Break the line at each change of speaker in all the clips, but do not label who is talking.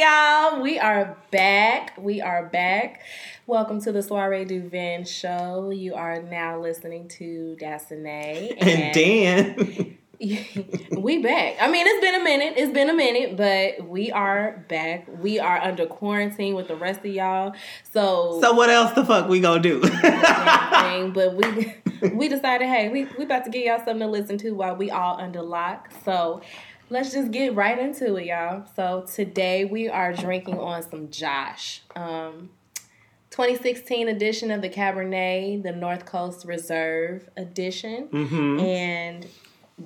y'all. We are back. We are back. Welcome to the Soiree du Vin show. You are now listening to Dasane
And Dan.
we back. I mean, it's been a minute. It's been a minute, but we are back. We are under quarantine with the rest of y'all. So,
so what else the fuck we gonna do?
thing, but we we decided, hey, we we about to give y'all something to listen to while we all under lock. So let's just get right into it, y'all. So today we are drinking on some Josh. Um 2016 edition of the Cabernet, the North Coast Reserve edition.
hmm
And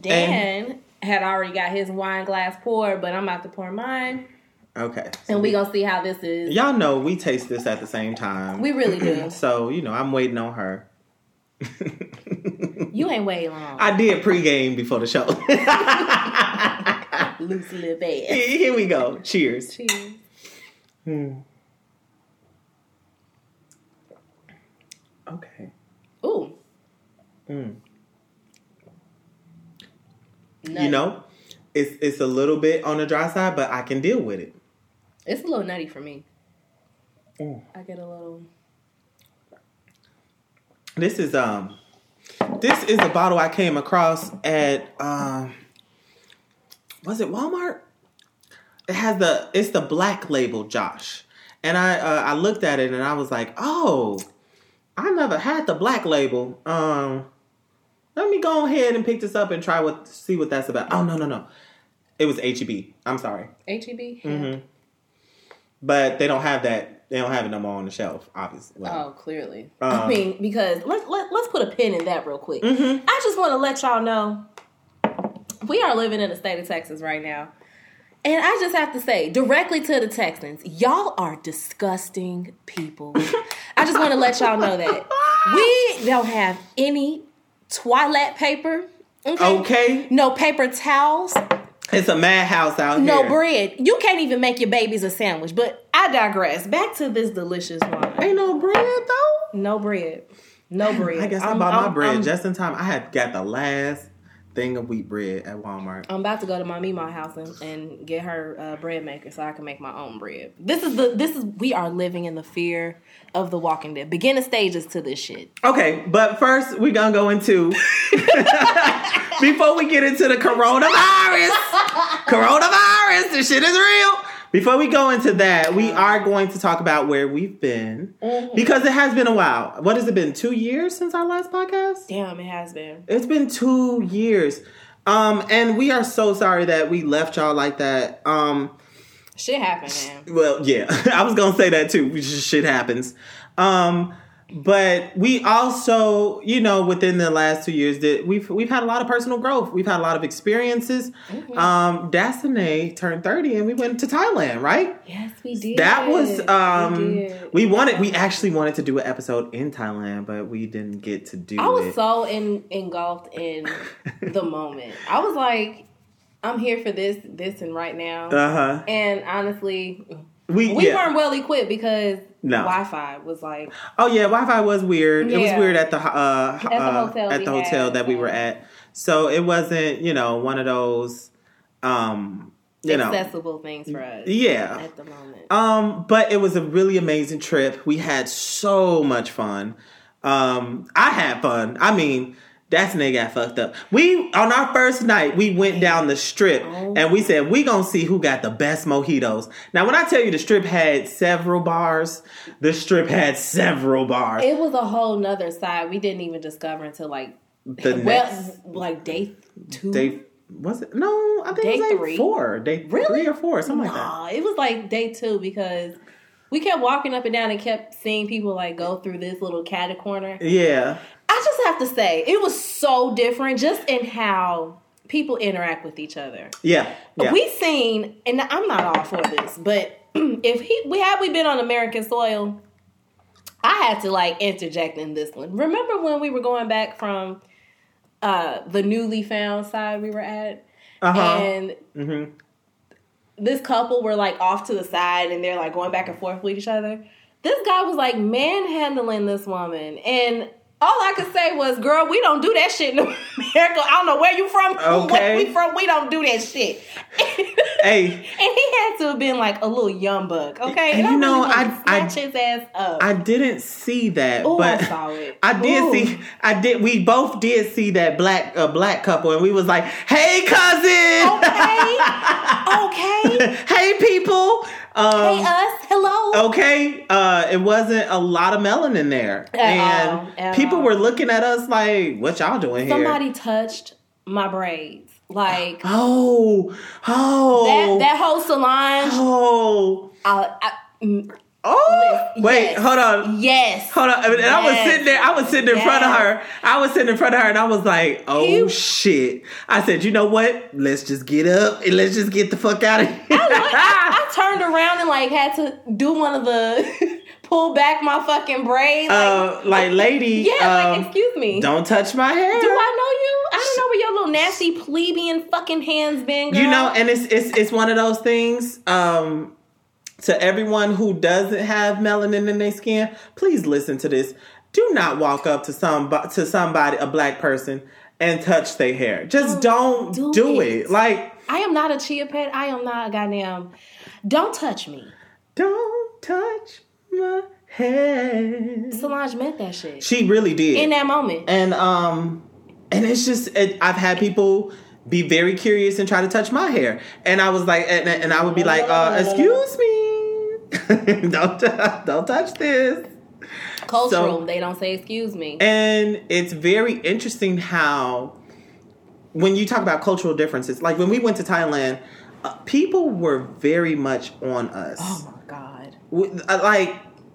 Dan had already got his wine glass poured, but I'm about to pour mine.
Okay.
And we gonna see how this is.
Y'all know we taste this at the same time.
We really do.
so, you know, I'm waiting on her.
You ain't waiting long.
I did pregame before the show.
Loose little bad.
Here we go. Cheers.
Cheers.
Hmm. Okay.
Ooh.
Mm.
nutty.
You know, it's it's a little bit on the dry side, but I can deal with it.
it's a little nutty for me.
Mm.
I get a little.
This is um this is a bottle I came across at um was it Walmart? It has the it's the black label Josh. And I uh, I looked at it and I was like, "Oh, I never had the black label. Um let me go ahead and pick this up and try what see what that's about. Oh, no, no, no. It was HEB. I'm sorry.
HEB?
Mhm. But they don't have that. They don't have it no more on the shelf, obviously. Well,
Oh, clearly.
Um,
I mean, because let, let, let's put a pin in that real quick.
Mm-hmm.
I just want to let y'all know we are living in the state of Texas right now. And I just have to say, directly to the Texans, y'all are disgusting people. I just want to let y'all know that. We don't have any toilet paper. Okay.
Okay.
No paper towels.
It's a madhouse out
No
here.
No bread. You can't even make your babies a sandwich. But I digress. Back to this delicious wine.
Ain't no bread though.
No bread. No bread.
I guess I
I'm-
bought my
I'm-
bread
I'm-
just in time. I had got the last thing of wheat bread at Walmart.
I'm about to go to my Mima house and, and get her uh, bread maker so I can make my own bread. This is the this is we are living in the fear of the Walking Dead. Beginner stages to this shit.
Okay, but first we're gonna go into before we get into the coronavirus. coronavirus, this shit is real. Before we go into that, we are going to talk about where we've been because it has been a while. What has it been? Two years since our last podcast?
Damn, it has been.
It's been two years. Um, and we are so sorry that we left y'all like that. Um,
Shit happened, man.
well, yeah, I was gonna say that too. Shit happens. Um, but we also, you know, within the last two years, that we've we've had a lot of personal growth. We've had a lot of experiences. Um, Dasane turned thirty, and we went to Thailand, right?
Yes, we did.
That was um,
we,
we, wanted. We actually wanted to do an episode in Thailand, but we didn't get to do
I was
it.
so in, engulfed in the moment. I was like, I'm here for this, this, and right now.
uh huh.
and honestly,
We,
we
yeah.
weren't well equipped because
No.
Wi-Fi was like
Oh yeah, Wi-Fi was weird. It was weird at the uh,
the
uh,
hotel
at the hotel
had,
that we were at. So it wasn't, you know, one of those, um, you know,
accessible things for us
yeah.
at the moment.
Um, but it was a really amazing trip. We had so much fun. Um, I had fun. I mean, that's nigga got fucked up. We on our first night, we went down the strip
Oh.
and we said we gonna see who got the best mojitos. Now, when I tell you the strip had several bars, the strip had several bars.
It was a whole nother side we didn't even discover until like
The
well,
next
like day two.
day was it? No, I think
Day
it was like
three?
four. Day
Really?
three or four, something like that.
Nah, it was like day two because we kept walking up and down and kept seeing people like go through this little catty corner.
Yeah.
I just have to say, it was so different just in how people interact with each other.
Yeah. Yeah.
We seen, and I'm not all for this, but if he we had we been on American soil, I had to like interject in this one. Remember when we were going back from uh the newly found side we were at,
uh-huh.
and
hmm
this couple were like off to the side and they're like going back and forth with each other. This guy was like manhandling this woman and all I could say was, "Girl, we don't do that shit in America. I don't know where you from.
Okay.
Where we from? We don't do that shit."
Hey,
and he had to have been like a little young buck, okay?
And you know, I- I-
snatch his ass up.
I didn't see that,
Ooh,
but
I saw it.
I did
Ooh.
see. I did. We both did see that black uh, black couple, and we was like, "Hey, cousin.
Okay, okay.
hey, people. Um,
hey, us. Hello.
Okay, uh, it wasn't a lot of melanin there,
At
and
all, at
people
all.
were looking at us like, "What y'all doing here?"
Somebody touched my braids. Like
Oh, oh,
that. That whole salon.
oh,
I, I,
oh. Wait,
Yes.
hold on.
yes.
Hold on, and I was sitting there. I was sitting in front of her. I was sitting in front of her, and I was like, "Oh
You-
shit!" I said, "You know what? Let's just get up and let's just get the fuck out of here."
I, I turned around and like had to do one of the pull back my fucking braids. Like,
uh, like, lady,
yeah,
um,
like excuse me.
don't touch my hair.
Do I know you? I don't know where your little nasty plebeian fucking hands been. Girl.
You know, and it's it's it's one of those things. Um, to everyone who doesn't have melanin in their skin, please listen to this. Do not walk up to some to somebody, a black person, and touch their hair. Just don't,
do
do,
it.
it. Like,
I am not a chia pet. I am not a goddamn. Don't touch me.
don't touch my hair.
Solange meant that shit
She really did.
in that moment.
and um and it's just it, i've had people be very curious and try to touch my hair and i was like and, and i would be like uh excuse me don't don't touch this
Cultural.
so-
they don't say excuse me.
and it's very interesting how when you talk about cultural differences like when we went to thailand uh, people were very much on us
oh my god.
uh, like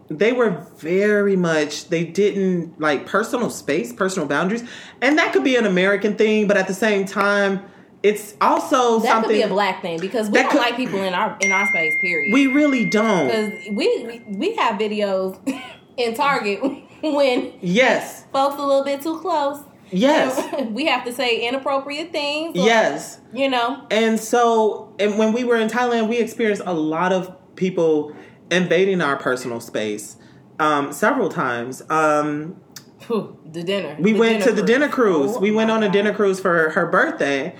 they were very much they didn't like personal space personal boundaries and that could be an american thing but at the same time it's also
That
something
could be a black thing because we don't
could-
like people in our in our space. Period.
we really don't
because we, we we have videos in Target when
yes
folks a little bit too close.
yes
we have to say inappropriate things. or,
yes
You know.
and so and when we were in thailand we experienced a lot of people invading our personal space um, several times um,
the dinner.
We
The
went to the dinner cruise.
Oh
we went on a
God.
dinner cruise for her birthday,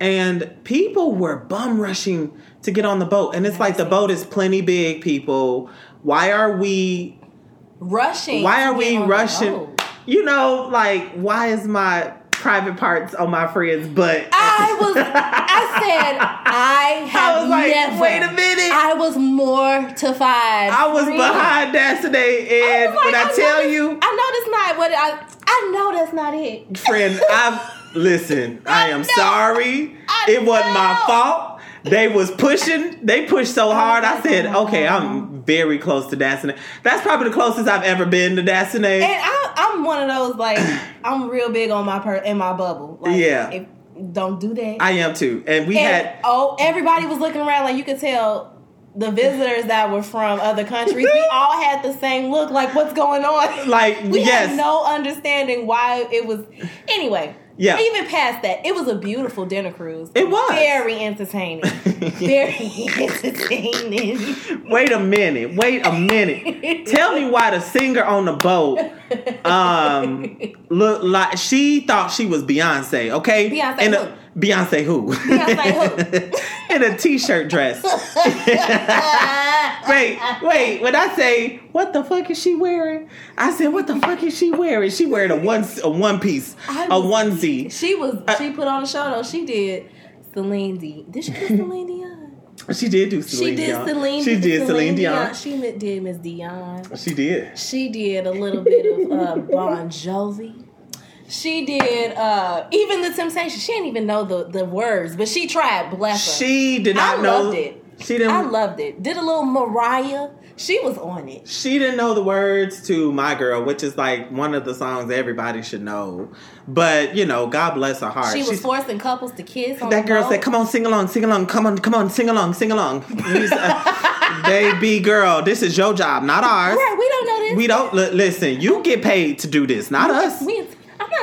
and people were bum rushing to get on the boat. And it's like the boat is plenty big, people. Why are we?
rushing.
Why are we rushing? You know, like why is my private parts on my friend's butt?
I was. I said I have
I was like,
never.
wait a minute.
I was mortified.
I was
Really.
behind Destiny, and
was like,
when I,
know
tell
this-
you,
I know that's not what I. I know that's not it.
friend, I've listen. I am sorry. It wasn't my fault. They was pushing. They pushed so oh hard. I said, okay, I'm very close to Destiny. That's probably the closest I've ever been to Destiny.
And I, I'm one of those like I'm real big on my per in my bubble. Like,
Yeah.
if, don't do that.
I am too. And we
and,
had
oh, everybody was looking around like you could tell the visitors that were from other countries. we all had the same look. Like what's going on?
like
we
yes,
had no understanding why it was. Anyway.
Yeah.
Even past that, it was a beautiful dinner cruise.
It was.
very entertaining. very entertaining.
wait a minute. Wait a minute. Tell me why the singer on the boat um looked like she thought she was Beyonce, okay?
Beyonce who?
a, Beyonce who?
Beyonce
In a t-shirt dress. wait, wait. When I say what the fuck is she wearing? I said what the fuck is she wearing? She wearing a one a one piece,
I
a onesie.
She was. she put on a show though. She did Celine Dion. Did she do Celine Dion?
She did do Celine
She did
Dion.
Celine.
She did Celine Dion.
She did Miss Dion.
She did.
She did a little bit of uh, Bon Jovi. She did uh, even the Temptations. She didn't even know the, the words, but she tried. Bless her.
She did not
I
know.
loved it.
She didn't.
I loved it. Did a little Mariah. She was on it.
she didn't know the words to "My Girl," which is like one of the songs everybody should know. But you know, God bless her heart.
She was
She's-
forcing couples to kiss.
That girl
boat.
said, "Come on, sing along, sing along, come on, come on, sing along, sing along." Baby girl, this is your job, not ours.
Right, we don't know this.
We don't li- listen. You get paid to do this, not us.
We,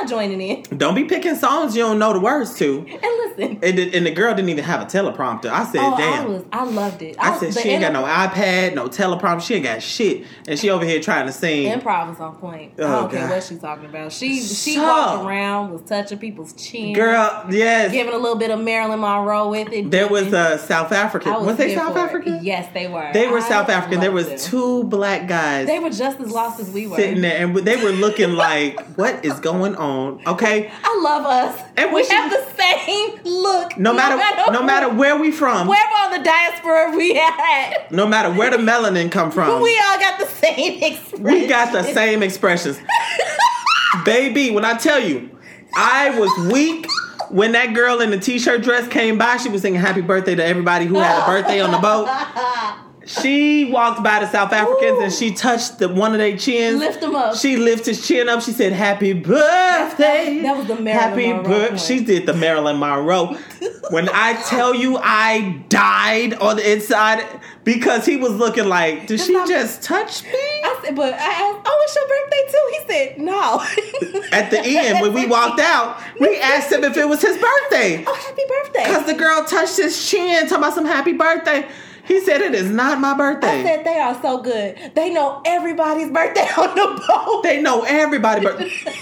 not joining in.
Don't be picking songs you don't know the words to.
And listen.
And the, and the girl didn't even have a teleprompter. I said,
Oh, I
damn.
was, I loved it.
I
was-
said she ain't got no iPad, no teleprompter. She ain't got shit, and she over here trying to sing.
Improv was on point. Oh, I
Oh,
don't care what she's talking about. She she
So-
walked around, was touching people's chin,
Girl, yes,
giving a little bit of Marilyn Monroe with it.
there was a uh, South African.
I
Was, they South
for it.
African?
Yes, they were.
They were
I
South African. There was
them.
two black guys
They were just as lost as we were.
sitting there, and they were looking like, "What is going on?" Okay,
I love us.
And
we have the same look.
no matter no matter where we from,
where on the diaspora we at.
no matter where the melanin come from,
We all got the same expression.
we got the same expressions. Baby, when I tell you, I was weak when that girl in the t-shirt dress came by. She was singing "Happy Birthday" to everybody who had a birthday on the boat. She walked by the South Africans and she touched the, one of their chins.
Lift them up.
She lifted his chin up. She said, "Happy birthday."
that was the Marilyn
Happy
Monroe
bir-. She did the Marilyn Monroe. when I tell you, I died on the inside because he was looking like, "Did she
not-
just touch me?"
I said, but I asked, oh, it's your birthday too? He said, no.
At the end, when we walked out, we asked him if it was his birthday
oh, happy birthday.
because the girl touched his chin, talking about some happy birthday. He said, "It is not my birthday.
I said they are so good. They know everybody's birthday on the boat.
They know everybody's birthday.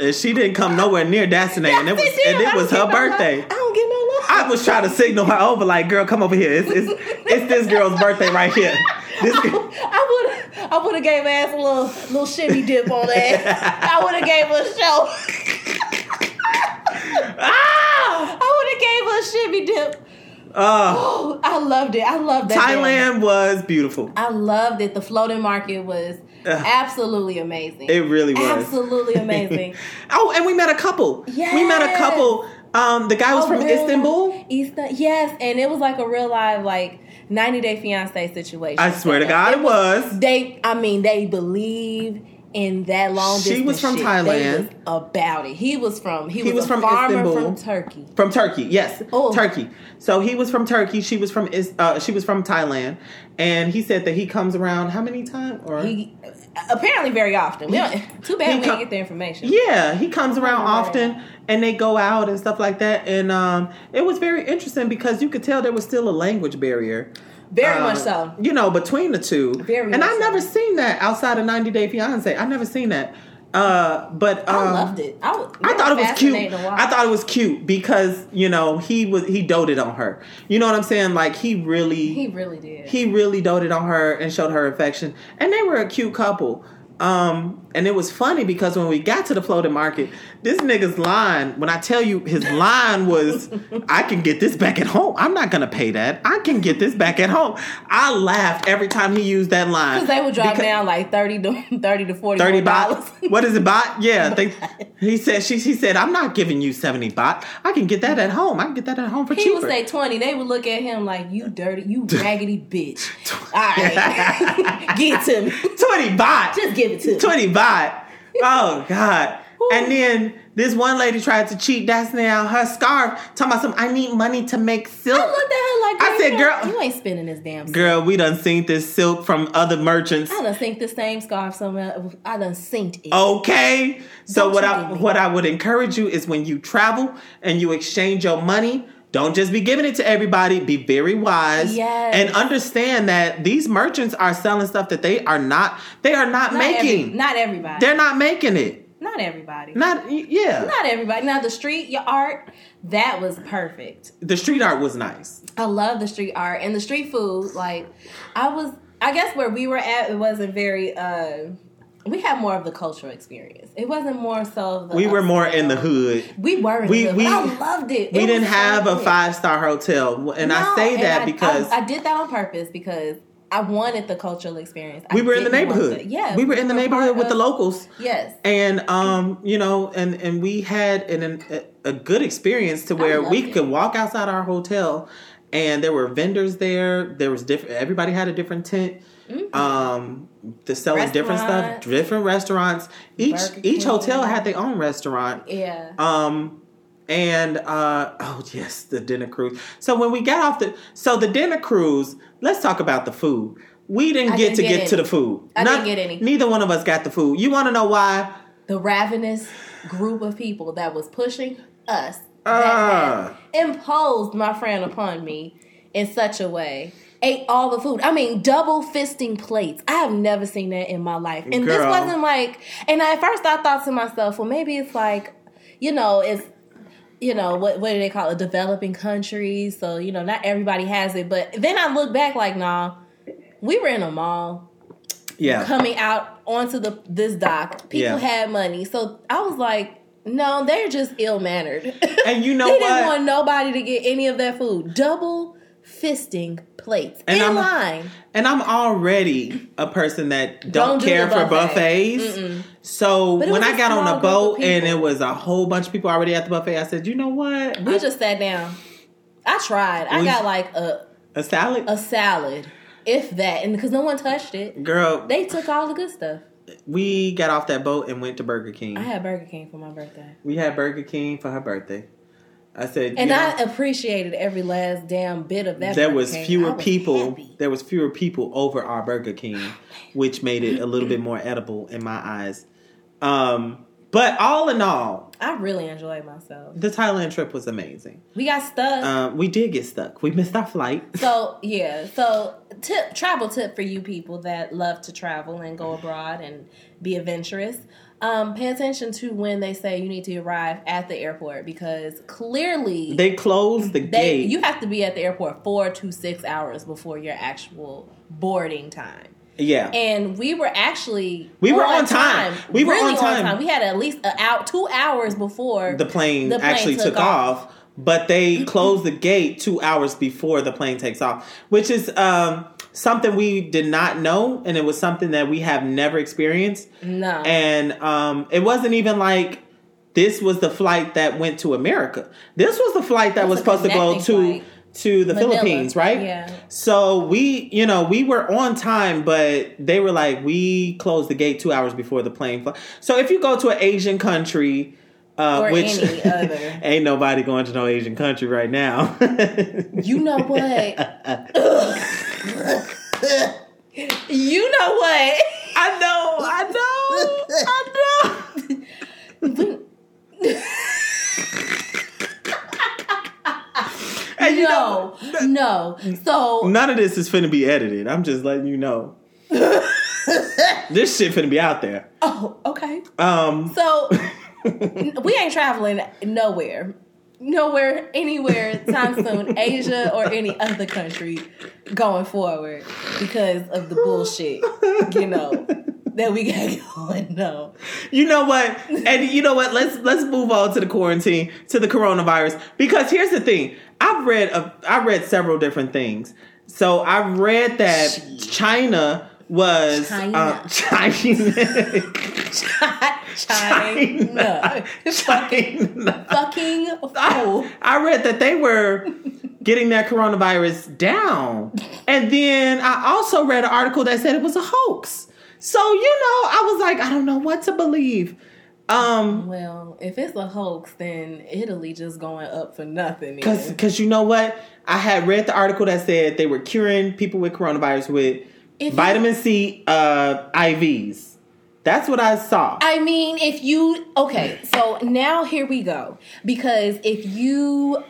and she didn't come nowhere near Destiny, and it was and it was her
get no love.
birthday.
I don't get no love.
I was trying to signal her over, like, "Girl, come over here. It's it's, it's this girl's birthday right here." This girl-
I would I would have gave her ass a little little shimmy dip on that. I would have gave her a show.
ah!
I would have gave her a shimmy dip. Oh, I loved it. I loved that. day.
Thailand was beautiful.
I loved it. The floating market was absolutely amazing.
It really was.
Absolutely amazing.
oh, and we met a couple. We met a couple. Um, the guy was
A
from
real-
Istanbul.
Easter, yes, and it was like a real live like 90 Day Fiance situation.
I swear to God, it was.
They, I mean, they believe in that long.
She was from
shit.
Thailand.
About it. He was from. He,
He
was,
was
a
from
farmer
Istanbul.
from Turkey.
From Turkey, yes,
Oh.
Turkey. So he was from Turkey. She was from Is- uh, she was from Thailand, and he said that he comes around how many times? Or
He apparently very often. We don't, too bad
He
we
come-
didn't get the information.
yeah, he comes around often, and they go out and stuff like that. And um, it was very interesting because you could tell there was still a language barrier.
Very
uh,
much so.
You know, between the two.
Very
and
much
I
so.
never seen that outside of 90 Day Fiance. I've never seen that. Uh, but um,
I loved it. I, was,
I thought it was cute.
fascinating to watch.
I thought it was cute because you know he was he doted on her. You know what I'm saying? Like he really
he really did.
he really doted on her and showed her affection, and they were a cute couple. Um, and it was funny because when we got to the floating market, this nigga's line, when I tell you his line was, I can get this back at home. I'm not gonna pay that. I can get this back at home. I laughed every time he used that line.
Because they would drop
Because-
down like thirty to thirty to forty
30
dollars.
What is it, baht? Yeah. They, he said, she, he said, I'm not giving you 70 baht. I can get that at home. I can get that at home for
He
cheaper.
would say twenty. They would look at him like you dirty, you raggedy bitch. All right, give it to me.
20 baht.
Just give it to.
20 baht. Oh, God. And then this one lady tried to cheat Destiny out her scarf, talking about some, I need money to make silk.
I looked at her like,
I said, girl-
you ain't spending this damn.
Girl, we done seen this silk from other merchants.
I done synced the same scarf somewhere. I done synced it.
Okay. So
Don't
what I what I would encourage you is when you travel and you exchange your money, don't just be giving it to everybody. Be very wise
Yes.
and understand that these merchants are selling stuff that they are not they are not,
not every-
making.
not everybody.
They're not making it.
not everybody.
Not yeah.
Not everybody. Now the street your art that was perfect.
the street art was nice.
I love the street art and the street food. Like I was, I guess where we were at, it wasn't very. uh We had more of the cultural experience. It wasn't more so. The
We were more in the hood.
We were. In
We-
the hood,
we-
I loved it.
We
It
didn't have a five star hotel, and I say
and
that
I-
because
I, I did that on purpose because I wanted the cultural experience.
We were in the neighborhood.
the- yeah,
we were in the neighborhood
part
with the locals.
Yes.
and um you know and and we had an, an a, a good experience to where we
it.
could walk outside our hotel and there were vendors there there was different everybody had a different tent um they're selling different stuff
Mm-hmm.
Different restaurants each each hotel had their own restaurant
Yeah.
um and uh oh yes the dinner cruise so when we got off the so the dinner cruise let's talk about the food we didn't
I
get
didn't
to
get
get, to the food
I didn't get any.
neither one of us got the food you want to know why
the ravenous group of people that was pushing us
Ah.
that imposed my friend upon me in such a way. Ate all the food. I mean, double fisting plates. I have never seen that in my life. And this wasn't like. And at first, I thought to myself, well, maybe it's like, you know, it's you know what what do they call it developing countries so you know not everybody has it but then i look back like nah we were in a mall
Yeah.
coming out onto the this dock people
Yeah.
had money so i was like no they're just ill-mannered
And you know
they
what?
didn't want nobody to get any of that food double fisting plates
And
in
I'm-
line
And I'm already a person that don't,
Don't
care
the
for
buffet.
buffets. So
But it
when I got on a boat and it was a whole bunch of people already at the buffet, I said, you know what?
we
I-
just sat down i tried i got like a
a salad,
a salad if that and because no one touched it
girl.
they took all the good stuff
we got off that boat and went to Burger King.
I had Burger King for my birthday.
we had Burger King for her birthday. I said,
And I
know,
appreciated every last damn bit of that.
there was
King.
Fewer
was
people.
happy.
There was fewer people over our Burger King, which made it a little bit more edible in my eyes. Um, but all in all,
I really enjoyed myself.
the Thailand trip was amazing.
We got stuck.
Um, we did get stuck. We missed our flight.
so yeah, so tip travel tip for you people that love to travel and go abroad and be adventurous. Um, pay attention to when they say you need to arrive at the airport because clearly
They closed the
they
gate.
you have to be at the airport four to six hours before your actual boarding time.
yeah.
and we were actually
We were on time. We were
really
on time.
We had at least a out two hours before
the plane,
the plane
actually
took
took, off. but they closed the gate two hours before the plane takes off, which is um, something we did not know, and it was something that we have never experienced.
No,
And um, it wasn't even like this was the flight that went to America. This was the flight that was supposed to go to
flight.
to the
Manila.
Philippines, right?
Yeah.
So we, you know, we were on time, but they were like, we closed the gate two hours before the plane. Fl-. So if you go to an Asian country, uh, which ain't nobody going to no Asian country right now.
you know what? you know what?
I know, I know, I know. and you know,
no, no. So
none of this is finna be edited. I'm just letting you know. this shit finna be out there.
oh, okay.
Um,
So we ain't traveling nowhere. Nowhere, anywhere, time soon, Asia or any other country going forward because of the bullshit, you know, that we got going. No.
You know what? And you know what? Let's let's move on to the quarantine, to the coronavirus. Because here's the thing: I've read a, I read several different things. So I've read that China was
China.
uh, China,
China.
China.
Fucking fool.
I, I read that they were getting that coronavirus down, and then I also read an article that said it was a hoax. So you know, I was like, I don't know what to believe. Um,
Well, if it's a hoax, then Italy just going up for nothing.
Cause, cause you know what? I had read the article that said they were curing people with coronavirus with
If you-
vitamin C uh, IVs. That's what I saw.
I mean, if you okay, so now here we go. Because if you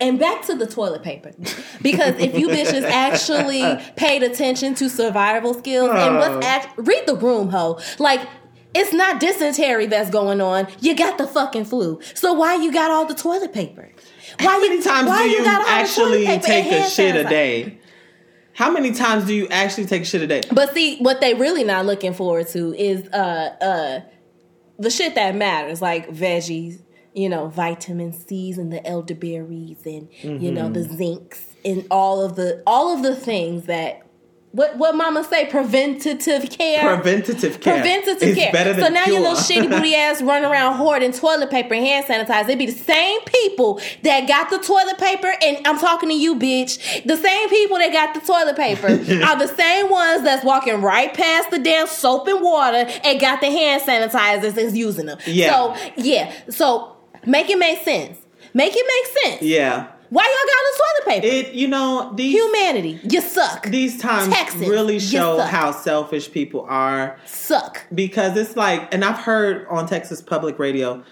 and back to the toilet paper. Because if you bitches actually paid attention to survival skills and
Oh.
what's act read the room, ho. Like it's not dysentery that's going on. You got the fucking flu. So why you got all the toilet paper? Why
How many times
why
do you,
got
actually take a shit a day? How many times do you actually take shit a day?
But see, what they really not looking forward to is uh uh the shit that matters, like veggies, you know, vitamin C's and the elderberries and you know the zincs and all of the all of the things that what what mama say preventative care.
Preventative care.
Preventative
It's
care.
better than
so now your little shitty booty ass run around hoarding toilet paper and hand sanitizer. It be the same people that got the toilet paper, and I'm talking to you, bitch. The same people that got the toilet paper are the same ones that's walking right past the damn soap and water and got the hand sanitizers and is using them.
Yeah.
So yeah. So make it make sense. Make it make sense.
Yeah.
Why y'all got this toilet paper?
It, you know, these
Humanity, you suck.
these times
Texas,
really show how selfish people are
suck.
because it's like, and I've heard on Texas public radio,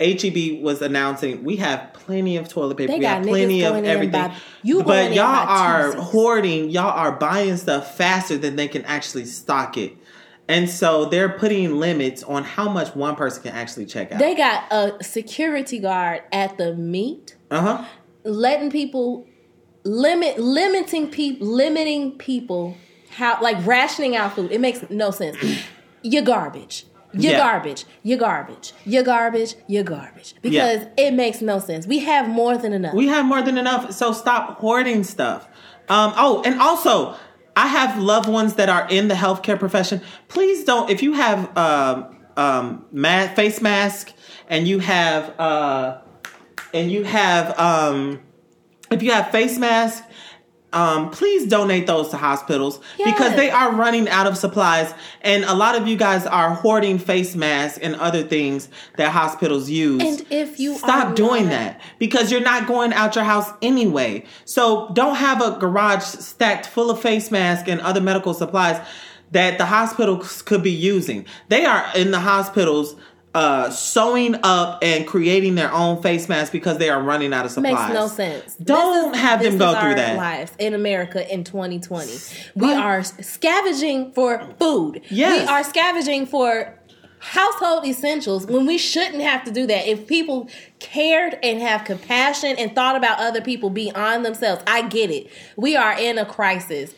HEB was announcing we have plenty of toilet paper,
They
we
got
have plenty of everything.
by- you
but y'all are
Tuesdays.
hoarding, y'all are buying stuff faster than they can actually stock it. And so they're putting limits on how much one person can actually check out.
They got a security guard at the meat,
Uh huh.
Letting people limit, limiting people, limiting people how like rationing out food. It makes no sense. You're garbage. You're
Yeah.
garbage. You're garbage. You're garbage. You're garbage. Because it makes no sense. We have more than enough.
We have more than enough, so stop hoarding stuff. Um, oh, and also, I have loved ones that are in the healthcare profession. Please don't. If you have um, um, ma- face mask and you have uh, and you have um, if you have face masks Um, please donate those to hospitals because they are running out of supplies, and a lot of you guys are hoarding face masks and other things that hospitals use.
And if you
stop doing
not-
that because you're not going out your house anyway. So don't have a garage stacked full of face masks and other medical supplies that the hospitals could be using. They are in the hospitals uh, sewing up and creating their own face masks because they are running out of supplies.
Makes no sense.
Don't
is-
have them go through that.
Lives in America in 2020, we
But-
are scavenging for food.
Yes.
we are scavenging for household essentials when we shouldn't have to do that. If people cared and have compassion and thought about other people beyond themselves, I get it. We are in a crisis.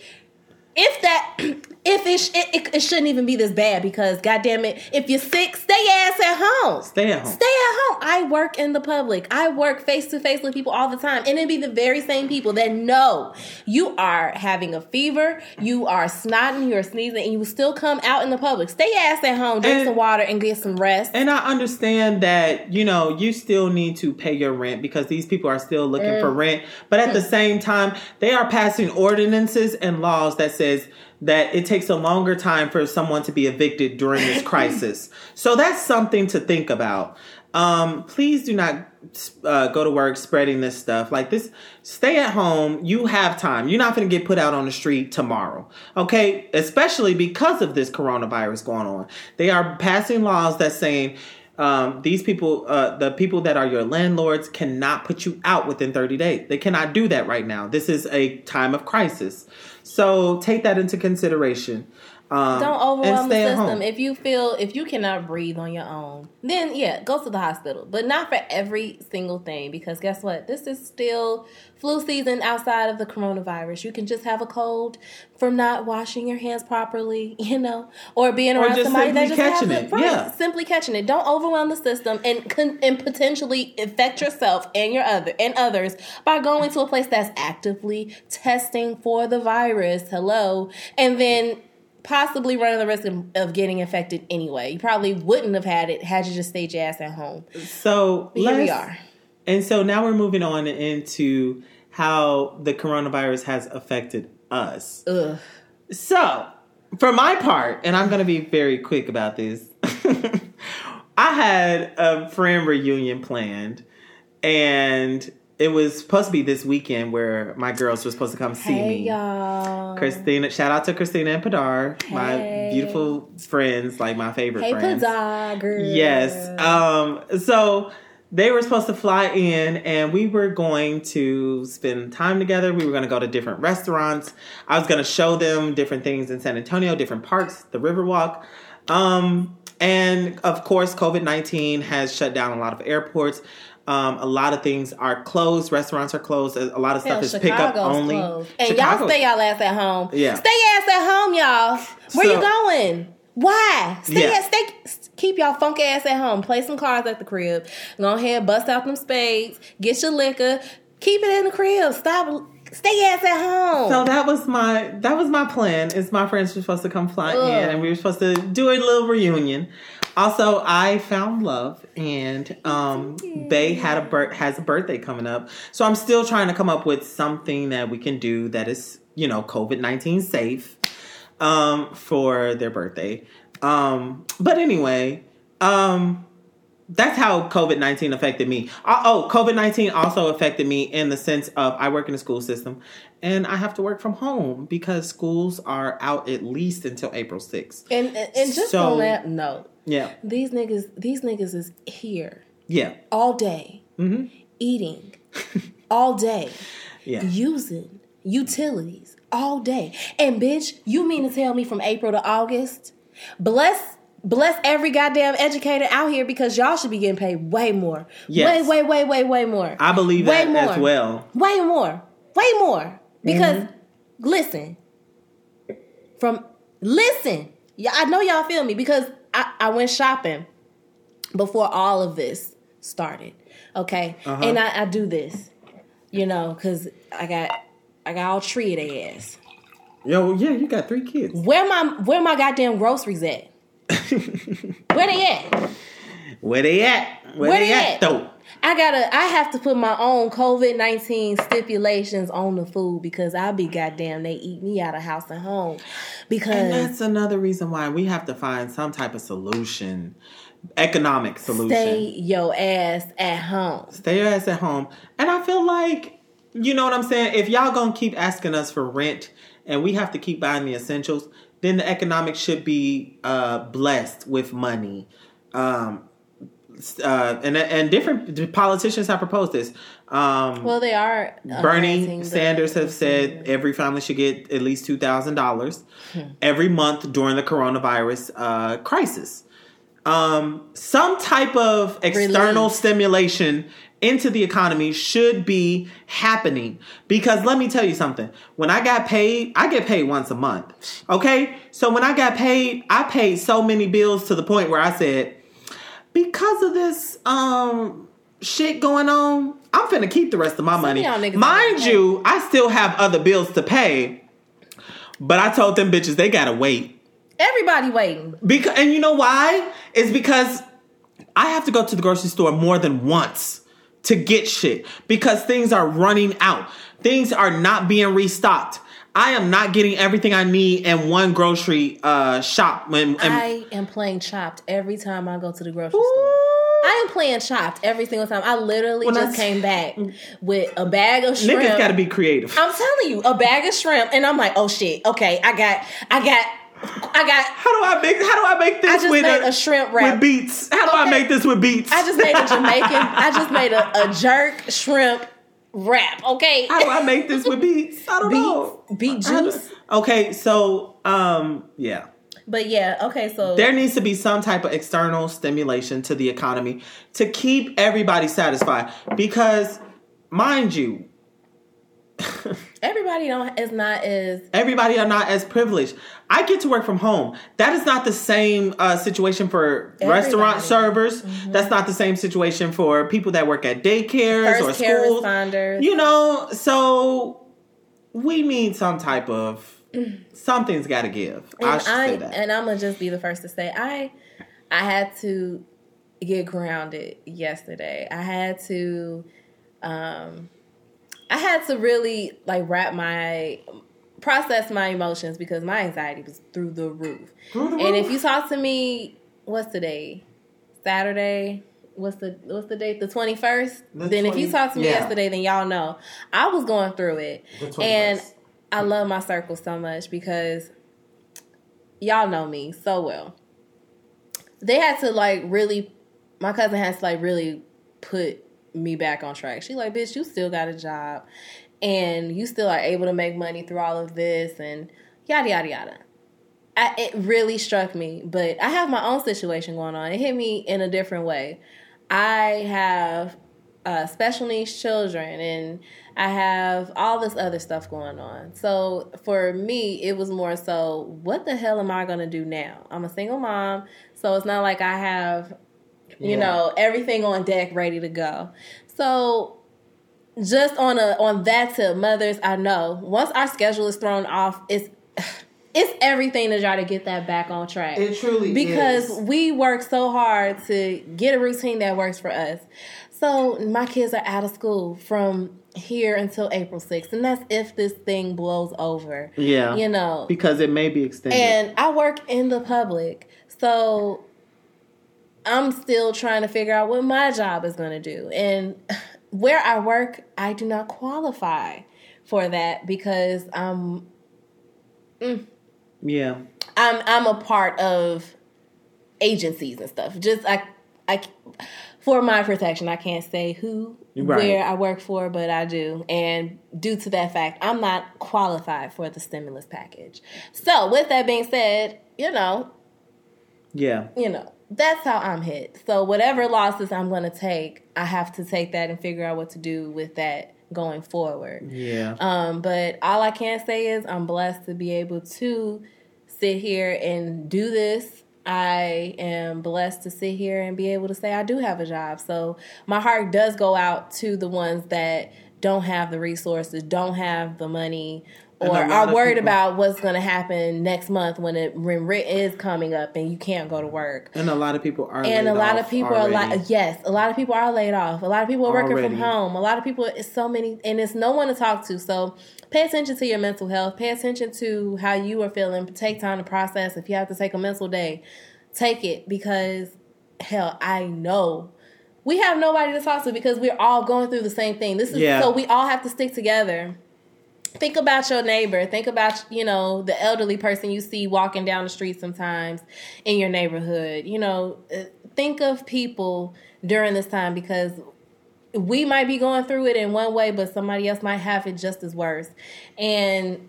If that, if it, sh- it, it, it shouldn't even be this bad because, goddamn it, if you're sick, stay ass at home.
Stay at home.
Stay at home. I work in the public. I work face to face with people all the time. And it'd be the very same people that know you are having a fever, you are snotting, you're sneezing, and you still come out in the public. Stay ass at home, drink
And-
some water, and get some rest.
And I understand that, you know, you still need to pay your rent because these people are still looking
Mm.
for rent. But at the same time, they are passing ordinances and laws that says that it takes a longer time for someone to be evicted during this crisis. So that's something to think about. Um, please do not uh, go to work spreading this stuff like this. Stay at home. You have time. You're not going to get put out on the street tomorrow. Okay. Especially because of this coronavirus going on. They are passing laws that saying, um, these people, uh, the people that are your landlords, cannot put you out within 30 days. They cannot do that right now. This is a time of crisis. So take that into consideration. Um,
Don't overwhelm the
at home.
system. If you feel if you cannot breathe on your own, then yeah, go to the hospital. But not for every single thing because guess what? This is still flu season outside of the coronavirus. You can just have a cold from not washing your hands properly, you know, or being around
just
somebody that just
catching
has
it,
Right,
yeah.
simply catching it. Don't overwhelm the system and and potentially infect yourself and your other and others by going to a place that's actively testing for the virus. Hello, and then possibly running the risk of, of getting infected anyway. You probably wouldn't have had it had you just stayed your ass at home.
So
Here we are.
And so now we're moving on into how the coronavirus has affected us.
Ugh.
So, for my part, and I'm going to be very quick about this, I had a friend reunion planned, and it was supposed to be this weekend where my girls were supposed to come see
Hey
me.
y'all.
Christina, shout out to Christina and Padar, my beautiful friends, like my favorite
Hey,
friends.
Girl.
Yes. Um, so they were supposed to fly in and we were going to spend time together. We were going to go to different restaurants. I was going to show them different things in San Antonio, different parks, the Riverwalk. Um, and of course, COVID 19 has shut down a lot of airports. Um, a lot of things are closed. Restaurants are closed. A lot of stuff
Hell,
is pickup only.
closed. And
Chicago-
y'all stay y'all ass at home.
Yeah.
Stay ass at home, y'all. Where
So-
you going? Why? Stay
Yeah.
at stay keep y'all funk ass at home. Play some cards at the crib. Go ahead, bust out them spades, get your liquor, keep it in the crib. Stop stay ass at home.
So that was my that was my plan. Is my friends were supposed to come fly
Ugh.
in, and we were supposed to do a little reunion. Also, I found love, and um, Bay had a bir- has a birthday coming up, so I'm still trying to come up with something that we can do that is you know COVID nineteen safe um, for their birthday. Um, but anyway, um, that's how COVID nineteen affected me. Uh, oh, COVID nineteen also affected me in the sense of I work in the school system, and I have to work from home because schools are out at least until April sixth.
And and, and just
So-
on that note,
Yeah,
these niggas these niggas is here
yeah,
all day, eating all day,
yeah.
using utilities all day. And bitch, you mean to tell me from April to August? Bless bless every goddamn educator out here because y'all should be getting paid way more.
Yes.
Way, way, way, way, way more.
I believe
Way
that as
more.
well.
Way more. Way more. Because
Mm-hmm.
listen. From listen. Yeah, I know y'all feel me because I, I went shopping before all of this started. Okay.
Uh-huh.
And I, I do this. You know, because I got I got all tree of their ass.
Yo, yeah, you got three kids.
Where my where my goddamn groceries at? where they at?
Where they at? Where,
Where
they,
they
at,
at?
though?
I gotta I have to put my own COVID nineteen stipulations on the food because I'll be goddamn they eat me out of house and home. Because And
that's another reason why we have to find some type of solution, economic solution.
stay your ass at home.
Stay your ass at home. And I feel like, you know what I'm saying? If y'all gonna keep asking us for rent and we have to keep buying the essentials, then the economics should be uh, blessed with money. Um, uh, and and different politicians have proposed this. Um,
Well, they are
Bernie Sanders have said every family should get at least two thousand dollars every month during the coronavirus uh, crisis. Um, some type of external
Relief.
stimulation into the economy should be happening because let me tell you something. When I got paid, I get paid once a month. Okay, so when I got paid, I paid so many bills to the point where I said, because of this um shit going on, I'm finna keep the rest of my money. Mind you, I still have other bills to pay, but I told them bitches they gotta wait.
Everybody waiting.
Because and you know why? It's because I have to go to the grocery store more than once to get shit because things are running out. Things are not being restocked. I am not getting everything I need in one grocery uh, shop. And, and
I am playing chopped every time I go to the grocery store. I am playing chopped every single time. I literally
When
just
t-
came back with a bag of shrimp.
niggas got to be creative.
I'm telling you, a bag of shrimp, and I'm like, oh shit, okay, I got, I got, I got.
How do I make? How do I make this
I just
with
made a shrimp wrap with
beets? How do I make this with beets?
I just made a Jamaican. I just made a, a jerk shrimp wrap. Okay,
How do I make this with beets? I don't know.
beet
How do-
juice.
Okay, so um, yeah.
But yeah, okay, so
There needs to be some type of external stimulation to the economy to keep everybody satisfied. Because, mind you,
everybody don't is not as
everybody are not as privileged. I get to work from home. That is not the same uh, situation for restaurant
Everybody.
servers. That's not the same situation for people that work at daycares
first
or
care
schools.
responders.
You know, so we need some type of something's got to give. I
and
should
I
say that.
and I'm gonna just be the first to say I I had to get grounded yesterday. I had to um I had to really like wrap my process my emotions because my anxiety was through the roof.
Through the
And
roof.
if you talk to me what's today? Saturday What's the what's the date? The twenty first.
The
Then if you
20
talked to me
yeah.
yesterday, then y'all know I was going through it,
The 21st.
and I love my circle so much because y'all know me so well. They had to like really, my cousin has to like really put me back on track. She like, bitch, you still got a job, and you still are able to make money through all of this, and yada yada yada. I, it really struck me, but I have my own situation going on. It hit me in a different way. I have uh, special needs children, and I have all this other stuff going on. So for me, it was more so, what the hell am I going to do now? I'm a single mom, so it's not like I have, you
Yeah.
know, everything on deck ready to go. So just on a on that tip, mothers, I know once our schedule is thrown off, it's it's everything to try to get that back on track
It truly
because
is.
we work so hard to get a routine that works for us. So my kids are out of school from here until April 6th, and that's if this thing blows over.
Yeah.
You know.
because it may be extended.
And I work in the public. So I'm still trying to figure out what my job is going to do. And where I work, I do not qualify for that because I'm mm,
Yeah.
I'm I'm a part of agencies and stuff. Just I I for my protection, I can't say who
Right.
where I work for, but I do. And due to that fact, I'm not qualified for the stimulus package. So, with that being said, you know,
Yeah.
you know, that's how I'm hit. So whatever losses I'm going to take, I have to take that and figure out what to do with that going forward.
Yeah.
Um, but all I can say is I'm blessed to be able to sit here and do this. I am blessed to sit here and be able to say I do have a job. So my heart does go out to the ones that don't have the resources, don't have the money, or are worried
people-
about what's going to happen next month when it when rent is coming up and you can't go to work.
And a lot of people are
and a lot of people
already.
are like yes a lot of people are laid off. A lot of people are working
Already.
from home. A lot of people it's so many and it's no one to talk to. So pay attention to your mental health. Pay attention to how you are feeling. Take time to process. If you have to take a mental day take it because hell i know. We have nobody to talk to because we're all going through the same thing. This is
Yeah.
so we all have to stick together think about your neighbor. Think about you know the elderly person you see walking down the street sometimes in your neighborhood. You know uh, think of people during this time because we might be going through it in one way but somebody else might have it just as worse. And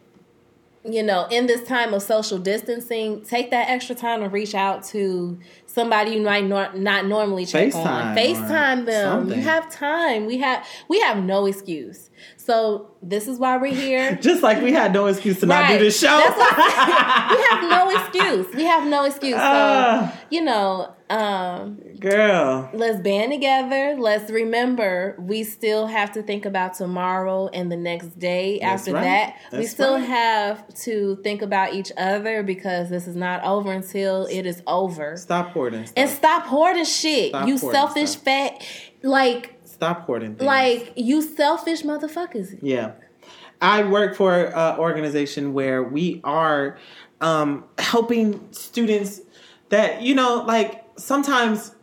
you know in this time of social distancing take that extra time to reach out to somebody you might nor- not normally check
FaceTime
on facetime them
something.
you have time we have we have no excuse so this is why we're here
Just like we had no excuse to not do
Right.
this show.
We have no excuse. We have no excuse. So,
Ah.
you know, um,
Girl.
let's band together. Let's remember we still have to think about tomorrow and the next day
That's
after
right.
that. we still
right.
have to think about each other because this is not over until it is over.
Stop hoarding. Stuff.
And stop hoarding shit.
Stop
you
hoarding
selfish
stuff.
fat like
Stop hoarding things.
like you selfish motherfuckers.
Yeah. I work for an organization where we are um, helping students that, you know, like sometimes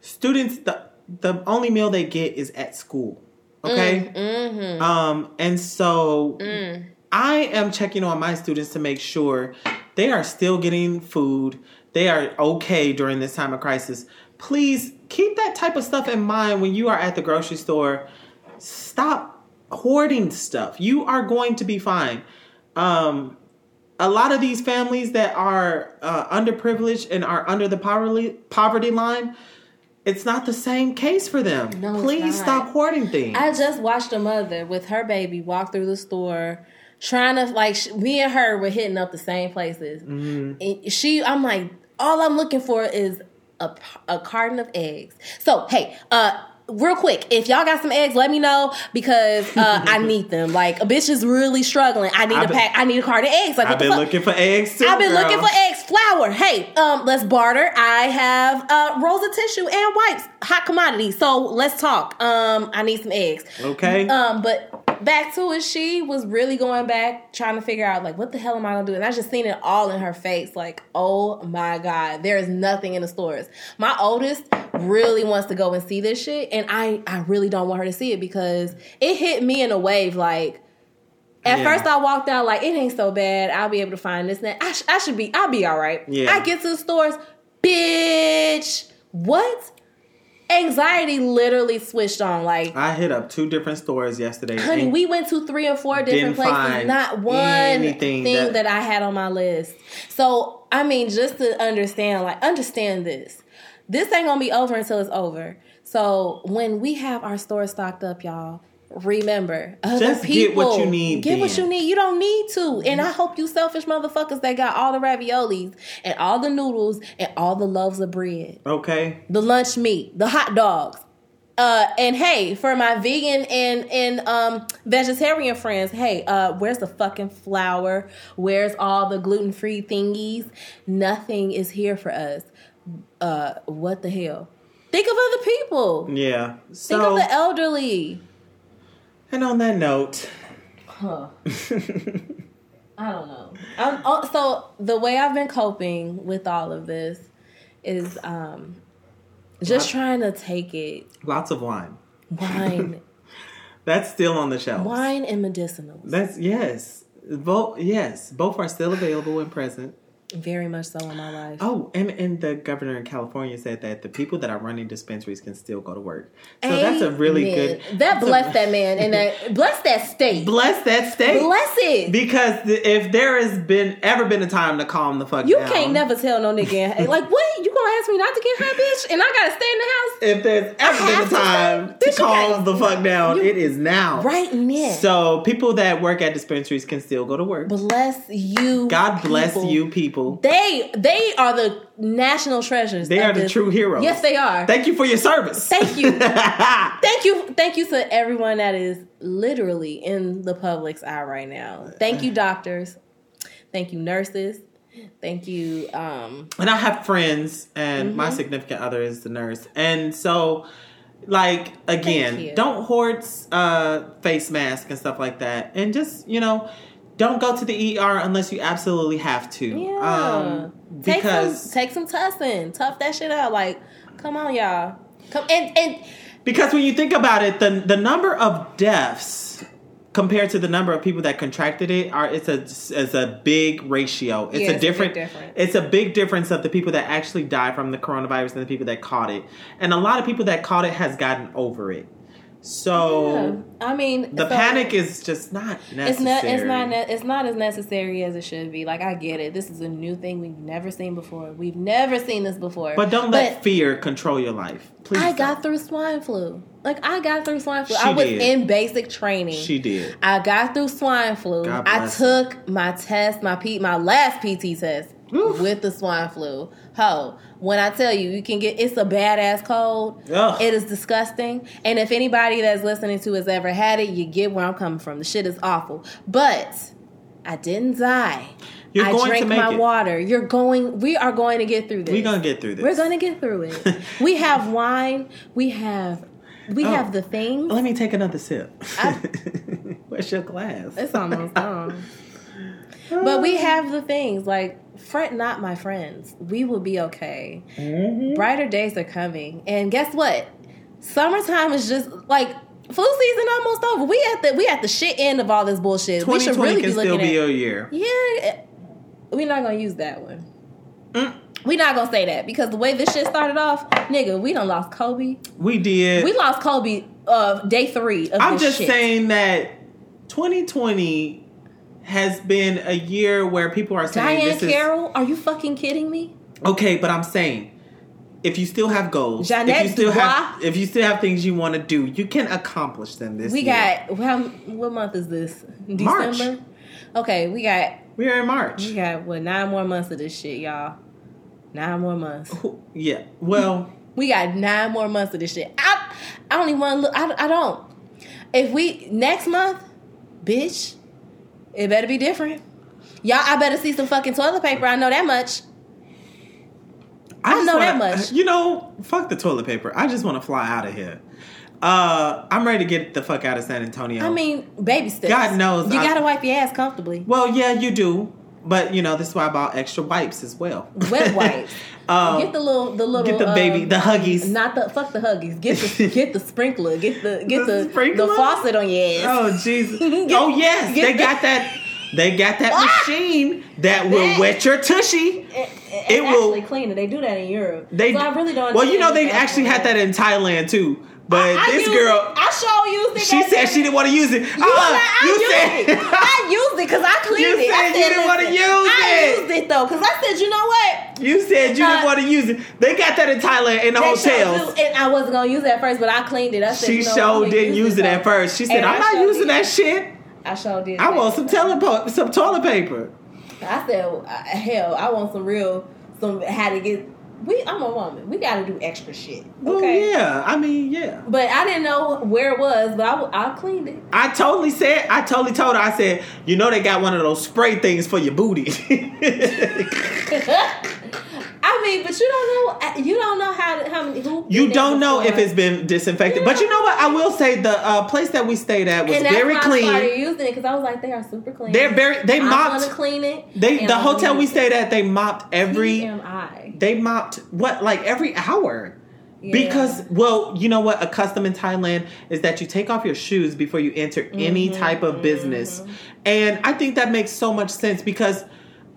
students, the, the only meal they get is at school. Okay?
Mm-hmm.
Um, and so
Mm.
I am checking on my students to make sure they are still getting food. They are okay during this time of crisis. Please keep that type of stuff in mind when you are at the grocery store. Stop hoarding stuff. You are going to be fine. Um, a lot of these families that are uh, underprivileged and are under the poverty poverty line, it's not the same case for them.
No,
Please stop hoarding things.
I just watched a mother with her baby walk through the store, trying to like sh- me and her were hitting up the same places.
Mm-hmm.
And she, I'm like, all I'm looking for is a carton of eggs. So hey, uh. Real quick, if y'all got some eggs, let me know because uh, I need them. Like a bitch is really struggling. I need
I've
a
been-
pack. I need a carton of eggs. Like
I've been looking for eggs too.
I've been
girl.
looking for eggs, flour. Hey, um, let's barter. I have uh, rolls of tissue and wipes, hot commodity. So let's talk. Um, I need some eggs.
Okay.
Um, but back to it, she was really going back, trying to figure out like what the hell am I gonna do? And I just seen it all in her face, like, oh my god, there is nothing in the stores. My oldest really wants to go and see this shit, and I I really don't want her to see it because it hit me in a wave like. At
Yeah.
first, I walked out like it ain't so bad. I'll be able to find this and that. I, sh- I should be. I'll be all right.
Yeah.
I get to the stores, bitch. What? Anxiety literally switched on. Like
I hit up two different stores yesterday.
Honey, we went to three or four different places. Not one thing that,
that-
I had on my list. So, I mean, just to understand, like, understand this. This ain't gonna be over until it's over. So, when we have our store stocked up, y'all, remember, other
Just
people
get what you need
Get what you need. You don't need to. And I hope you selfish motherfuckers that got all the raviolis and all the noodles and all the loaves of bread
okay.
the lunch meat, the hot dogs. Uh, and hey, for my vegan and and um, vegetarian friends, hey, uh, where's the fucking flour? Where's all the gluten free thingies? Nothing is here for us. Uh, what the hell? Think of other people.
Yeah.
Think of the elderly.
And on that note,
Huh. I don't know. Um, so the way I've been coping with all of this is um, Just trying to take it.
Lots of wine.
Wine,
That's still on the shelf.
wine and medicinals.
That's yes. Both yes, both are still available and present.
Very much so in my life.
Oh, and and the governor in California said that the people that are running dispensaries can still go to work. So that's a really good.
That
a-
bless that man and that bless that state.
bless that state.
Bless it.
Because if there has been ever been a time to calm the fuck
You
down,
can't never tell no nigga like what you gonna ask me not to get high, bitch, and I gotta stay in the house
If there's ever been a time
say,
to calm the fuck down,
you-
it is now.
right now.
So people that work at dispensaries can still go to work.
bless you.
God bless
people.
you, people.
They they are the national treasures.
They are the
this-
true heroes.
Yes, they are.
Thank you for your service.
Thank you. Thank you, thank you to everyone that is literally in the public's eye right now. Thank you, doctors. Thank you, nurses. Thank you. Um,
and I have friends, and
Mm-hmm.
my significant other is the nurse, and so. Like again, don't hoard uh, face masks and stuff like that, and just you know, don't go to the ER unless you absolutely have to.
yeah,
Um,
take
because
some take some tussin, tough that shit out. Like, come on, y'all. Come and and
Because when you think about it, the the number of deaths compared to the number of people that contracted it are it's a it's a big ratio. It's
Yeah,
a
it's a
different
difference.
it's a big difference of the people that actually die from the coronavirus and the people that caught it. And a lot of people that caught it has gotten over it. So
yeah. I mean,
the
so-
panic is just not necessary.
It's not. It's not. Ne- it's not as necessary as it should be. Like I get it. This is a new thing we've never seen before. We've never seen this before.
but don't let fear control your life. Please.
I
don't.
got through swine flu. Like I got through swine flu.
She
I was
did.
in basic training.
She did.
I got through swine flu. I took my test, my P, my last PT test
Oof.
with the swine flu. Ho, when I tell you, you can get it's a badass cold.
Ugh.
It is disgusting. And if anybody that's listening to has ever had it, you get where I'm coming from. The shit is awful. But I didn't die.
You're
I
going to
drank
make
my
it.
water. You're going. We are going to get through this.
We're gonna get through this.
We're gonna get through it. we have wine. We have. We
Oh.
have the thing.
Let me take another sip.
I-
Where's your glass?
It's almost gone. But we have the things like fret not, my friends. We will be okay.
Mhm.
Brighter days are coming, and guess what? Summertime is just like flu season almost over. We at the we at the shit end of all this bullshit. We should
2020
really
can
be
still
looking
be
at.
a year.
yeah, we're not gonna use that one.
Mm.
We're not gonna say that because the way this shit started off, nigga, we done lost Kobe.
We did.
We lost Kobe uh day three of
I'm just
shit.
saying that 2020 has been a year where people are saying Diahann
Carroll, are you fucking kidding me?
okay, but I'm saying if you still have goals, if you still have if you still have things you want to do, you can accomplish them this year.
We
year.
got what month is this?
March.
December. Okay, we got
We're in March.
we got what nine more months of this shit, y'all. Nine more months.
Yeah. Well,
We got nine more months of this shit. I I don't even want to look. I, I don't. If we next month, bitch, it better be different. Y'all, I better see some fucking toilet paper. I know that much. I
just
know that
wanna-
much.
You know, fuck the toilet paper. I just want to fly out of here. Uh, I'm ready to get the fuck out of San Antonio.
I mean, baby steps.
God knows
You
I-
gotta wipe your ass comfortably.
well, yeah, you do, but you know, this is why I bought extra wipes as well.
Wet wipes.
um,
get the little, the little,
get the baby-
um,
the Huggies.
Not the fuck the huggies. Get the get the sprinkler. Get the get
The
the
sprinkler?
the faucet on your ass.
Oh Jesus!
Get-
oh yes, they
the-
got that. They got that
Ah!
machine that will
That-
wet your tushy.
It, it,
It will-
actually clean it. They do that in Europe.
They
so I really don't.
Well, you know they actually had that in Thailand too. But
I
this girl,
it. I used it.
she said she didn't want to use it.
You,
Uh,
I,
you
used
said
it. I used it because I cleaned
You
it. I
said you didn't wanna use
I
it.
I used it though because I said, you know what?
you said you didn't
Uh,
want to use it. They got that in Thailand in the hotels.
And I wasn't gonna use it at first, but I cleaned it. I said,
She
you know,
sure didn't use it
though.
at first. She said,
And I
"I'm not using
did.
that shit.
I sure did.
I want some toilet some toilet paper."
I said, hell, I want some real, some how to get. We, I'm a woman. We got to do extra shit.
Well, yeah. I mean, yeah.
But I didn't know where it was, but I, I cleaned it.
I totally said, I totally told her, I said, you know, they got one of those spray things for your booty.
I mean, but you don't know. uh, You don't know how to, how many. Who
you don't know if it's been disinfected. But you know what? I will say the uh, place that we stayed at was very
why I started
clean.
using it because I was like, they are super clean.
They're very, they mopped,
clean it.
they, the
I'm
hotel we stayed at, they mopped every,
TMI.
they mopped, what, like every hour.
Yeah.
Because, well, you know what? A custom in Thailand is that you take off your shoes before you enter any
Mm-hmm,
type of business. And I think that makes so much sense because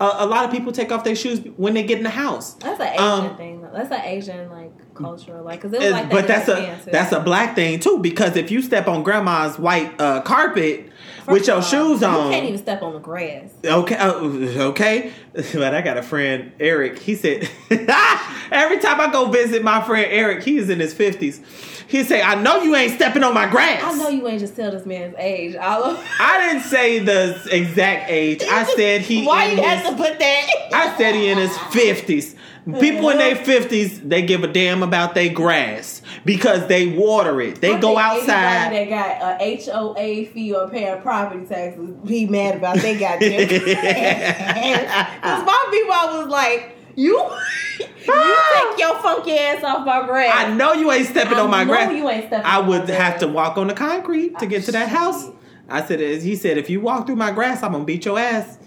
a, a lot of people take off their shoes when they get in the house.
that's an Asian
um,
thing. Though. That's an Asian like cultural like because it was like that
but that's a
too.
that's a black thing too because if you step on grandma's white uh, carpet with your
all,
shoes
You
on, you
can't even step on the grass.
Okay, uh, okay. But I got a friend, Eric. He said every time I go visit my friend Eric, he is in his fifties. He say, "I know you ain't stepping on my grass."
I know you ain't just tell this man's age. All of,
I didn't say the exact age. I said he.
Why you have to put that?
I said he in his fifties. People in their fifties, they give a damn about their grass because they water it. They
I
go outside.
That got a HOA fee or paying property taxes be mad about they got Because my people was like, you, you take your funky ass off my grass.
I know you ain't stepping
I
on my
know
grass.
you ain't stepping
I
on my
would have to walk on the concrete to get to that house. I said, as he said, if you walk through my grass, I'm gonna beat your ass.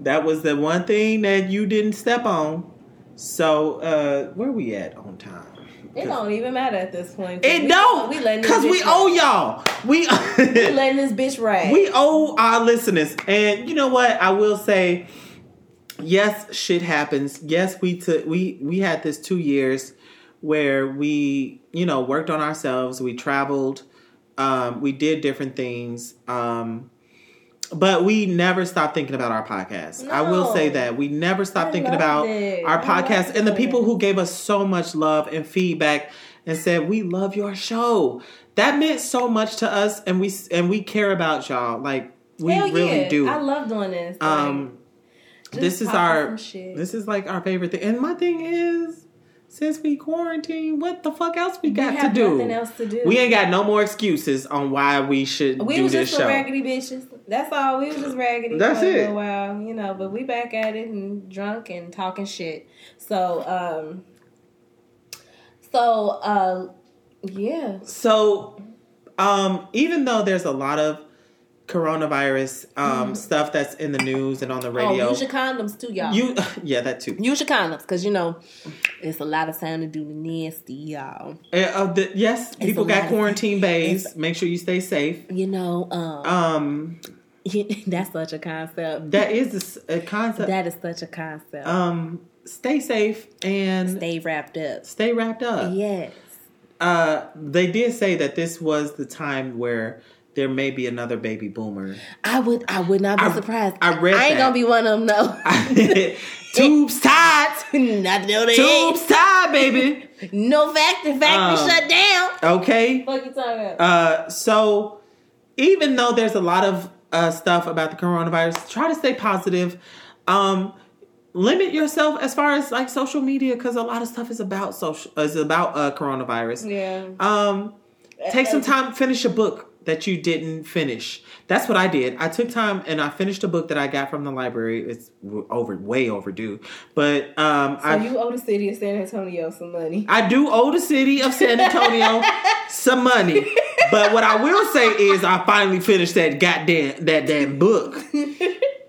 That was the one thing that you didn't step on. So uh where we at on time?
It don't even matter at this point.
It
we-
don't,
We letting this
cause we owe y'all. We
We letting this bitch ride.
we owe our listeners. And you know what? I will say, yes, shit happens. Yes, we took we we had this two years where we you know worked on ourselves. We traveled. Um, we did different things. Um, but we never stopped thinking about our podcast. I will say that we never stopped thinking about
it.
our podcast and the people who gave us so much love and feedback and said we love your show. That meant so much to us, and we and we care about y'all. Like we
Hell
really
yeah.
do.
I love doing this. Like,
um,
just
this is our
shit.
this is like our favorite thing. And my thing is, since we quarantine, what the fuck else we
we
got
have
to do?
nothing else to do.
We ain't got no more excuses on why we should
We
do
was
this
just
show.
raggedy bitches. That's all. We was just raggedy
That's
for a while, you know. But we back at it and drunk and talking shit. So, um, so, uh, yeah.
So, um, even though there's a lot of coronavirus um, stuff that's in the news and on the radio,
Mm-hmm. Oh, use your condoms too, y'all.
you yeah, that too.
use your condoms because you know it's a lot of time to do the nasty, y'all.
Uh, uh, the, yes, people got quarantine bays. Make sure you stay safe.
You know, um,
Um,
that's such a concept.
That is a concept.
That is such a concept.
um, stay safe and stay,
Stay wrapped up.
Stay wrapped up.
Yes.
Uh, they did say that this was the time where there may be another baby boomer.
I would I would not be
I-
surprised.
I read
I ain't
that.
gonna be one of them no.
Tubes tied.
not no they
Tubes tied, baby.
No factory factory
Um,
shut down.
Okay.
Fuck you talking about?
Uh, so even though there's a lot of uh, stuff about the coronavirus, try to stay positive. Um, limit yourself as far as like social media because a lot of stuff is about social is about uh, coronavirus.
yeah.
Um, take some time, finish a book that you didn't finish. That's what I did. I took time and I finished a book that I got from the library. It's over, way overdue, but um,
So
I
you owe the city of San Antonio some money.
I do owe the city of San Antonio some money. But what I will say is I finally finished that goddamn that damn book.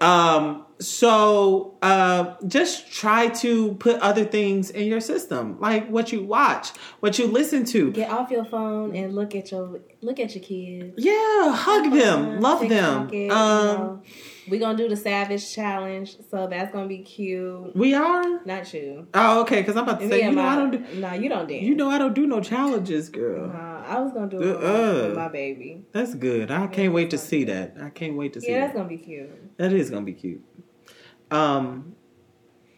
Um so uh just try to put other things in your system, like what you watch, what you listen to.
Get off your phone and look at your look at your kids.
Yeah, hug them, love them.
it, you
Um
know. we gonna do the Savage Challenge, so that's gonna be cute.
we are?
Not you.
Oh, okay, because I'm about to say, you know,
my-
I don't do
Nah, you don't dance.
you know I don't do no challenges, girl.
Nah, I was gonna do it
Uh-uh.
with my baby.
That's good. I can't wait to see that. I can't wait to see
Yeah,
that.
that's gonna be cute.
That is gonna be cute. Um,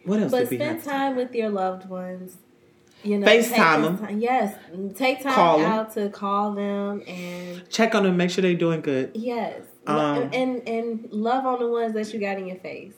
what else
But spend time with your loved ones. You know,
FaceTime them.
time- Yes, take time
Call
out to call them and
Check on them, make sure they're doing good.
yes,
Um,
and and love on the ones that you got in your face.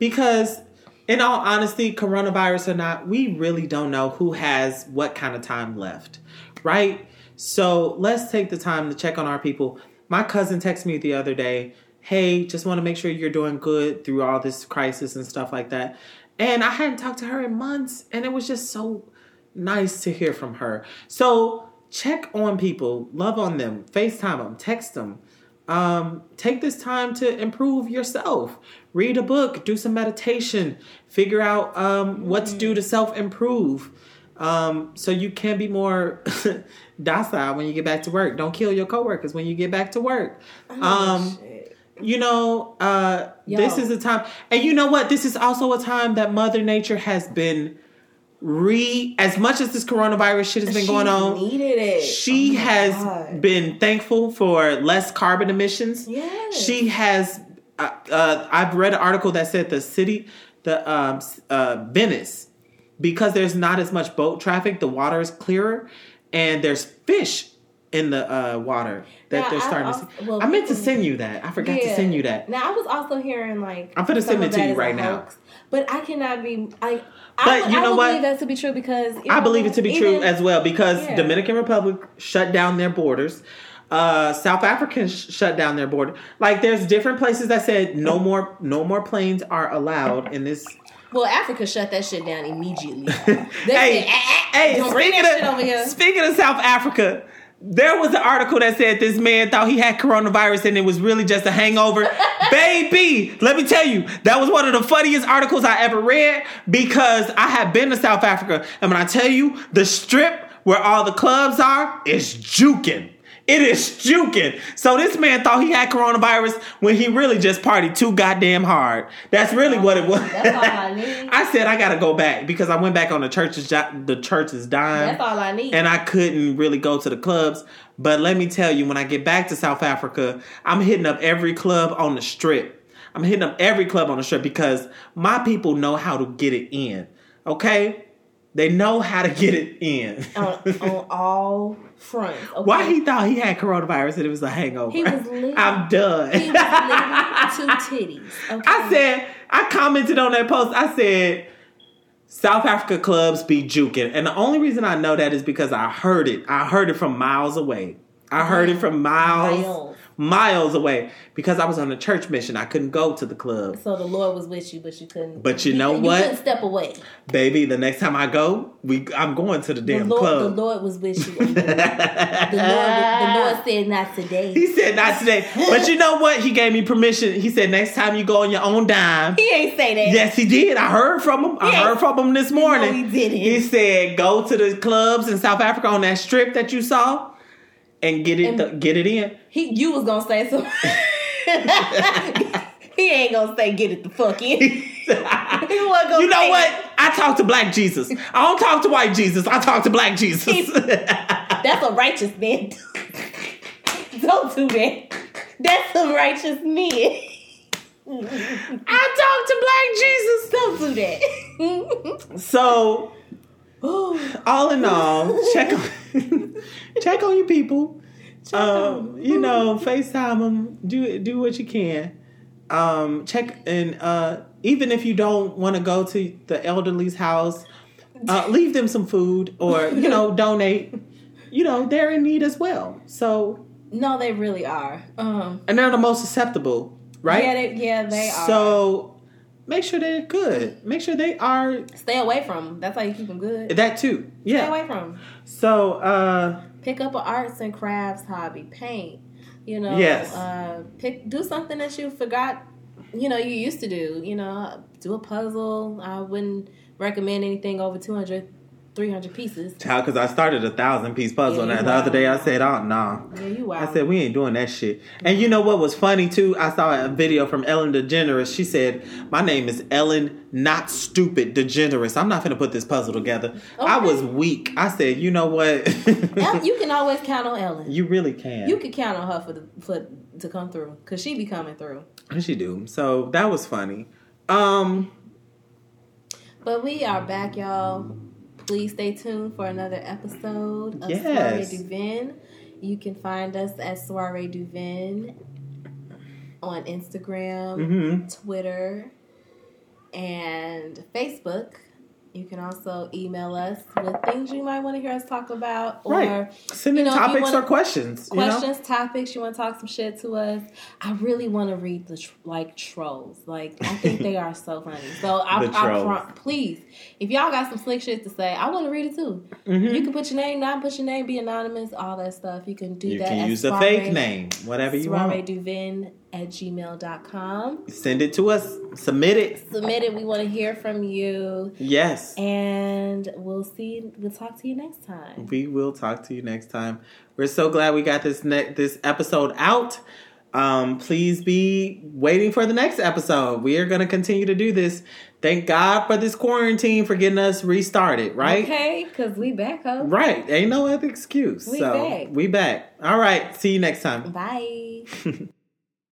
Because, in all honesty, coronavirus or not, we really don't know who has what kind of time left, right? So let's take the time to check on our people. My cousin texted me the other day, "Hey, just want to make sure you're doing good through all this crisis and stuff like that." And I hadn't talked to her in months, and it was just so nice to hear from her. So check on people, love on them, FaceTime them, text them. Um, take this time to improve yourself. Read a book, do some meditation, figure out um, what to do to self improve. Um, so you can be more docile when you get back to work. Don't kill your coworkers when you get back to work.
Oh,
Um,
shit.
You know, uh,
Yo.
this is a time, and you know what? This is also a time that Mother Nature has been re. As much as this coronavirus shit has been
She
going on,
Needed it.
she
Oh
has
God.
been thankful for less carbon emissions.
Yes.
She has. Uh, uh, I've read an article that said the city, the um, uh, Venice, because there's not as much boat traffic, the water is clearer, and there's fish in the uh, water that
Now,
they're starting
also-
to see.
well,
I meant to send you that. I forgot to send you that.
Now I was also hearing like
I'm
gonna
send it to you right now.
hoax, but I cannot be. I
But
I,
you
I
know what?
believe that to be true because
I
know,
believe it to be true as well because
Yeah.
Dominican Republic shut down their borders. Uh, South Africa sh- shut down their border. Like there's different places that said no more no more planes are allowed in this.
Well, Africa shut that shit down immediately.
Hey,
said, "Ah, ah,
hey, speaking of,
over here."
speaking of South Africa, there was an article that said this man thought he had coronavirus and it was really just a hangover. Baby, let me tell you, that was one of the funniest articles I ever read because I have been to South Africa. And when I tell you, the strip where all the clubs are is juking. It is juking. So this man thought he had coronavirus when he really just partied too goddamn hard. That's really what it was.
That's all I need.
I said I gotta go back because I went back on the church's jo- the church's dime,
That's all I need.
and I couldn't really go to the clubs. But let me tell you, when I get back to South Africa, I'm hitting up every club on the strip. I'm hitting up every club on the strip because my people know how to get it in. Okay, they know how to get it in.
on, on all fronts. Okay?
Why he thought he had coronavirus and it was a hangover?
He was.
I'm done.
He was two titties. Okay?
I said, I commented on that post. I said, South Africa clubs be juking. And the only reason I know that is because I heard it. I heard it from miles away. I heard it from miles,
Miles.
Miles away because I was on a church mission. I couldn't go to the club.
So the Lord was with you, but you couldn't.
But you know what?
You couldn't step away.
Baby, the next time I go, we I'm going to the
The
damn
Lord,
club.
the Lord was with you. the, Lord, the Lord said, "Not today."
he said not today. But you know what? He gave me permission. He said next time you go on your own dime.
He ain't say that.
Yes, he did. I heard from him. I heard from him this morning.
he didn't.
He said, "Go to the clubs in South Africa on that strip that you saw, and get it
And-
get it in."
He, you was gonna say so. he ain't gonna say get it the fuck in. He wasn't gonna
you know what? I talk to Black Jesus. I don't talk to White Jesus. I talk to Black Jesus.
That's a righteous man. Don't do that. That's a righteous man.
I talk to Black Jesus.
Don't do that.
So, all in all, check on check on your people. Um, you know, FaceTime them. Do do what you can. Um, check and uh, even if you don't want to go to the elderly's house, uh, leave them some food or you know donate. You know they're in need as well. So
no, they really are. Um,
and they're the most susceptible, right?
Yeah, they, yeah, they are.
So make sure they're good. Make sure they are
Stay away from them. That's how you keep them good.
that too. Yeah.
Stay away from them.
So uh,
Pick up an arts and crafts hobby, paint. You know,
Yes.
Uh, pick do something that you forgot. You know, you used to do. You know, do a puzzle. I wouldn't recommend anything over 200, 300 pieces.
Child, because I started a thousand piece puzzle.
Yeah,
and the other day I said, oh, no.
Yeah, you
I said, we ain't doing that shit. And you know what was funny too? I saw a video from Ellen DeGeneres. She said, my name is Ellen, not stupid DeGeneres. I'm not going to put this puzzle together. I was weak. I said, you know what?
El- you can always count on Ellen.
you really can.
You can count on her for the for to come through because she be coming through.
she do. So that was funny. Um,
But we are back, y'all. Please stay tuned for another episode of
Yes.
Soiree Duvin. You can find us at Soiree Duvin on Instagram,
mhm.
Twitter, and Facebook. You can also email us with things you might want to hear us talk about or
Right. send in
you know,
topics
wanna-
or questions. you know?
questions, topics. You want to talk some shit to us? I really want to read the tr- like trolls. Like I think they are so funny. So I,
The
I pro- please, if y'all got some slick shit to say, I want to read it too.
Mhm.
You can put your name, not put your name, be anonymous, all that stuff. You can do
You
that.
You
can
use a fake name, whatever you
Soiree
want.
Duvin at gmail.com.
Send it to us. Submit it.
Submit it. We want to hear from you.
Yes.
And we'll see. We'll talk to you next time.
We will talk to you next time. We're so glad we got this ne- this episode out. Um, please be waiting for the next episode. We are going to continue to do this. Thank God for this quarantine for getting us restarted, right?
Okay, because we back up.
Right. Ain't no other excuse.
We
so
back.
we back. All right. See you next time.
Bye.